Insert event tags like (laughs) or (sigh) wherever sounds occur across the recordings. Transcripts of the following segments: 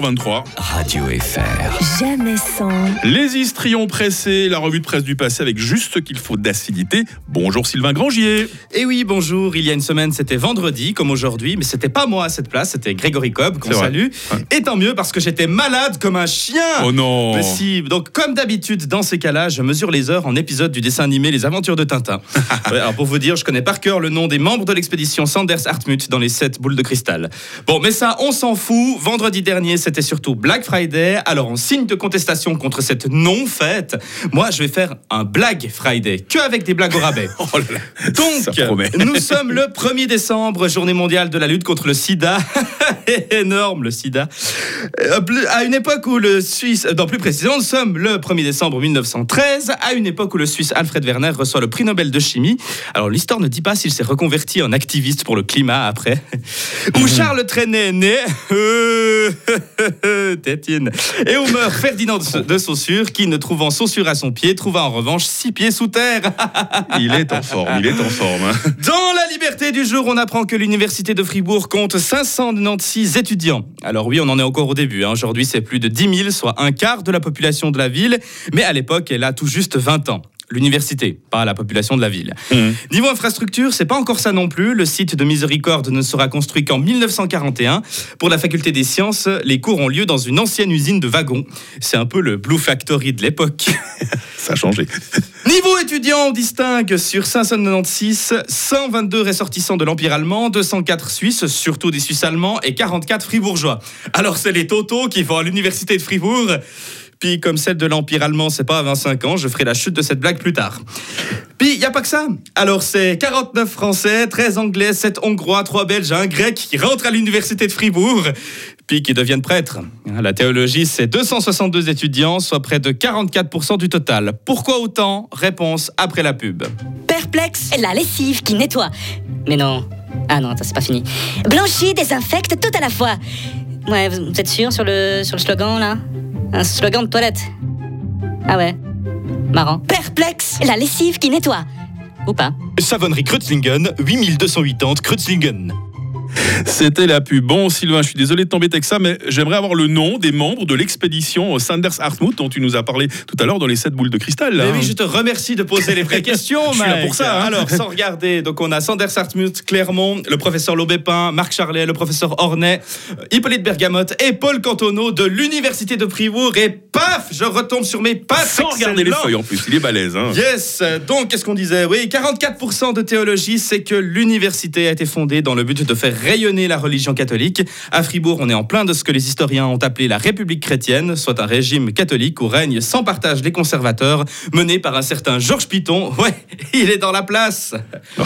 23. Radio FR. Jamais sans, Les histrions pressés, la revue de presse du passé avec juste ce qu'il faut d'acidité. Bonjour Sylvain Grangier. Et Eh oui, bonjour. Il y a une semaine, c'était vendredi, comme aujourd'hui, mais c'était pas moi à cette place, c'était Grégory Cobb, qu'on vrai. salue. Et tant mieux parce que j'étais malade comme un chien. Oh non Mais si, donc comme d'habitude, dans ces cas-là, je mesure les heures en épisode du dessin animé Les Aventures de Tintin. (laughs) Ouais, alors pour vous dire, je connais par cœur le nom des membres de l'expédition Sanders Hartmut dans les 7 boules de cristal. Bon, mais ça, on s'en fout. Vendredi dernier, c'était surtout Black Friday. Alors en signe de contestation contre cette non-fête, moi, je vais faire un Black Friday, que avec des blagues au rabais. (laughs) Oh là là. Ça Donc, nous sommes le 1er décembre, journée mondiale de la lutte contre le sida. (laughs) (laughs) Énorme le sida. Euh, À une époque où le Suisse, euh, non plus précisément, nous sommes le 1er décembre 1913, à une époque où le Suisse Alfred Werner reçoit le prix Nobel de chimie. Alors l'histoire ne dit pas s'il s'est reconverti en activiste pour le climat après. (laughs) où Charles Trenet est né. Euh, (laughs) Tétine. Et où meurt Ferdinand de, Saussure, qui ne trouvant Saussure à son pied, trouva en revanche six pieds sous terre. Il est en forme, il est en forme. hein. Dans la liberté du jour, on apprend que l'université de Fribourg compte 596 étudiants. Alors oui, on en est encore au début. hein. Aujourd'hui, c'est plus de 10 000, soit un quart de la population de la ville. Mais à l'époque, elle a tout juste 20 ans. L'université, pas la population de la ville. Mhm. Niveau infrastructure, c'est pas encore ça non plus. Le site de Miséricorde ne sera construit qu'en 1941. Pour la faculté des sciences, les cours ont lieu dans une ancienne usine de wagons. C'est un peu le Blue Factory de l'époque. (laughs) Ça a changé. (laughs) Niveau étudiant, on distingue sur 596 122 ressortissants de l'Empire allemand, 204 Suisses, surtout des Suisses allemands, et 44 Fribourgeois. Alors c'est les totaux qui vont à l'université de Fribourg. Comme celle de l'Empire allemand, c'est pas à 25 ans, je ferai la chute de cette blague plus tard. Puis y a pas que ça. Alors c'est 49 Français, 13 Anglais, 7 Hongrois, 3 Belges, un Grec qui rentrent à l'université de Fribourg. Puis qui deviennent prêtres. La théologie, c'est 262 étudiants, soit près de 44% du total. Pourquoi autant? Réponse après la pub. perplexe, la lessive qui nettoie. Mais non. Ah non, c'est pas fini. Blanchit, désinfecte, tout à la fois. Ouais, vous êtes sûr sur le, sur le slogan là? Un slogan de toilette Ah ouais. Marrant. Perplexe, la lessive qui nettoie. Ou pas. Savonnerie Kreuzlingen, 8280 Kreuzlingen. C'était la pub. Bon, Sylvain, je suis désolé de t'embêter avec ça, mais j'aimerais avoir le nom des membres de l'expédition Sanders Hartmut dont tu nous as parlé tout à l'heure dans les 7 boules de cristal. là, Mais hein. oui, je te remercie de poser les vraies (laughs) questions, Je suis là pour ça, hein. Alors, sans regarder, donc on a Sanders Hartmut, Clermont, le professeur Lobépin, Marc Charlet, le professeur Ornay, euh, Hippolyte Bergamote et Paul Cantonneau de l'Université de Fribourg. Et paf, je retombe sur mes pattes. Sans regarder les feuilles en plus, il est balèze. Hein. Yes, donc qu'est-ce qu'on disait? Oui, 44% de théologie, c'est que l'université a été fondée dans le but de faire rayonner la religion catholique. À Fribourg, on est en plein de ce que les historiens ont appelé la République chrétienne, soit un régime catholique où règne sans partage les conservateurs, mené par un certain Georges Piton. (laughs) Ouais, il est dans la place. Oh.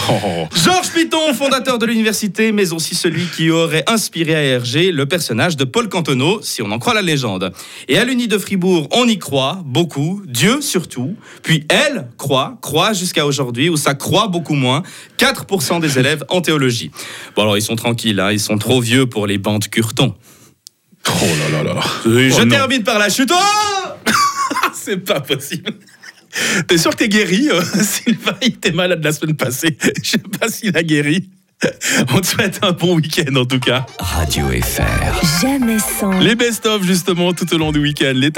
Georges Piton, fondateur de l'université, mais aussi celui qui aurait inspiré à Hergé le personnage de Paul Cantonneau, si on en croit la légende. Et à l'Uni de Fribourg, on y croit beaucoup, Dieu surtout. Puis elle croit, croit jusqu'à aujourd'hui, où ça croit beaucoup moins, 4% des élèves en théologie. Bon alors ils sont hein, ils sont trop vieux pour les bandes curtons. Oh là là là. Je Oh non. termine par la chute. Oh (laughs) C'est pas possible. T'es sûr que t'es guéri euh, (laughs) Sylvain, il était malade la semaine passée. (laughs) Je sais pas s'il a guéri. On te souhaite un bon week-end en tout cas. Radio FR. Jamais sans. Les best-of justement tout au long du week-end. Les